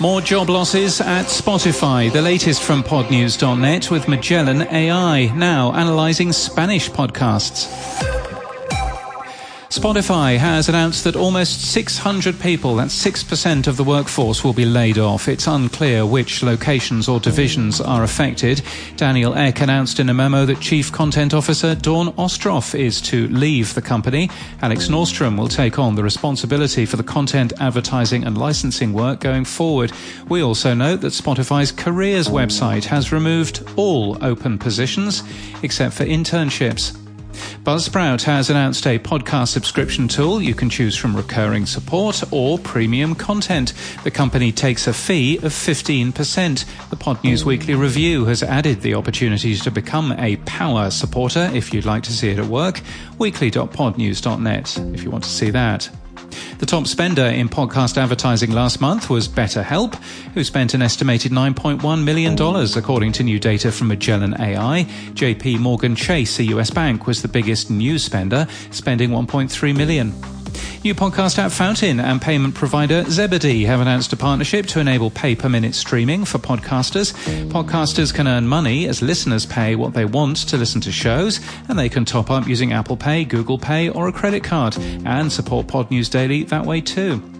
More job losses at Spotify. The latest from podnews.net with Magellan AI, now analyzing Spanish podcasts. Spotify has announced that almost 600 people, that's 6% of the workforce, will be laid off. It's unclear which locations or divisions are affected. Daniel Ek announced in a memo that Chief Content Officer Dawn Ostroff is to leave the company. Alex Norström will take on the responsibility for the content, advertising and licensing work going forward. We also note that Spotify's careers website has removed all open positions except for internships. Buzzsprout has announced a podcast subscription tool. You can choose from recurring support or premium content. The company takes a fee of 15%. The Pod News Weekly Review has added the opportunity to become a power supporter if you'd like to see it at work. Weekly.podnews.net if you want to see that. The top spender in podcast advertising last month was BetterHelp, who spent an estimated $9.1 million, according to new data from Magellan AI. JP Morgan Chase, a US bank, was the biggest new spender, spending $1.3 million. New podcast app Fountain and payment provider Zebedee have announced a partnership to enable pay per minute streaming for podcasters. Podcasters can earn money as listeners pay what they want to listen to shows, and they can top up using Apple Pay, Google Pay, or a credit card, and support Pod News Daily that way too.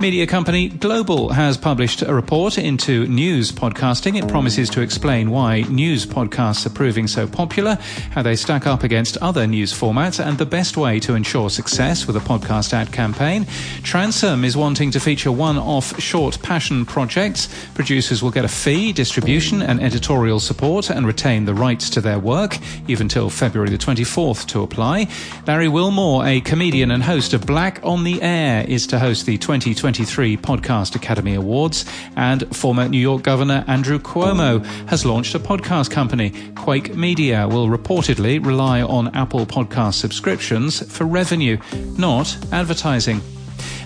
Media company Global has published a report into news podcasting. It promises to explain why news podcasts are proving so popular, how they stack up against other news formats, and the best way to ensure success with a podcast ad campaign. Transom is wanting to feature one-off short passion projects. Producers will get a fee, distribution, and editorial support and retain the rights to their work. You've until February the 24th to apply. Larry Wilmore, a comedian and host of Black on the Air, is to host the 2020 2023 Podcast Academy Awards, and former New York Governor Andrew Cuomo has launched a podcast company. Quake Media will reportedly rely on Apple Podcast subscriptions for revenue, not advertising.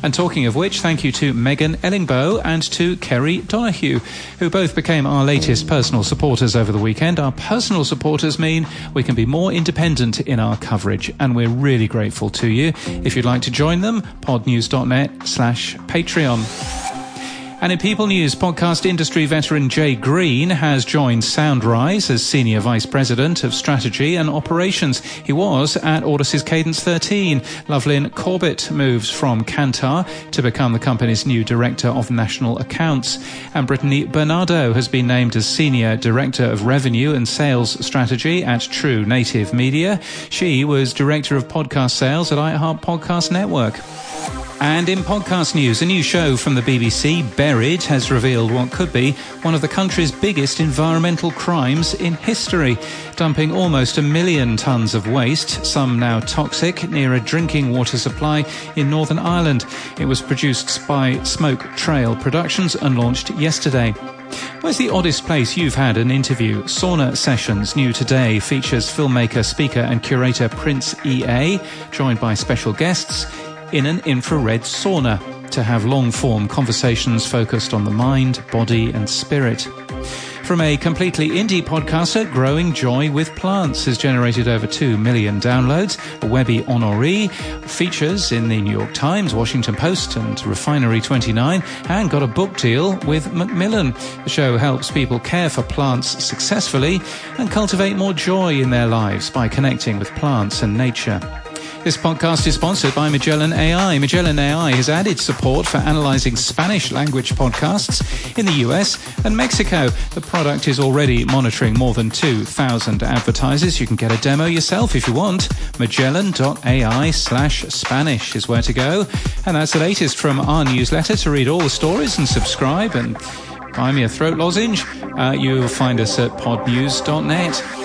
And talking of which, thank you to Megan Ellingboe and to Kerry Donahue, who both became our latest personal supporters over the weekend. Our personal supporters mean we can be more independent in our coverage, and we're really grateful to you. If you'd like to join them, podnews.net slash Patreon. And in People News, podcast industry veteran Jay Green has joined Soundrise as Senior Vice President of Strategy and Operations. He was at Audacy's Cadence 13. Lovelyn Corbett moves from Kantar to become the company's new Director of National Accounts. And Brittany Bernardo has been named as Senior Director of Revenue and Sales Strategy at True Native Media. She was Director of Podcast Sales at iHeart Podcast Network. And in podcast news, a new show from the BBC, Has revealed what could be one of the country's biggest environmental crimes in history, dumping almost a million tonnes of waste, some now toxic, near a drinking water supply in Northern Ireland. It was produced by Smoke Trail Productions and launched yesterday. Where's the oddest place you've had an interview? Sauna Sessions, new today, features filmmaker, speaker, and curator Prince EA, joined by special guests in an infrared sauna to have long form conversations focused on the mind, body, and spirit. From a completely indie podcaster, Growing Joy with Plants has generated over 2 million downloads. Webby honoree features in the New York Times, Washington Post, and Refinery 29, and got a book deal with Macmillan. The show helps people care for plants successfully and cultivate more joy in their lives by connecting with plants and nature. This podcast is sponsored by Magellan AI. Magellan AI has added support for analyzing Spanish language podcasts in the US and Mexico. The product is already monitoring more than 2,000 advertisers. You can get a demo yourself if you want. Magellan.ai slash Spanish is where to go. And that's the latest from our newsletter. To read all the stories and subscribe and buy me a throat lozenge, uh, you'll find us at podnews.net.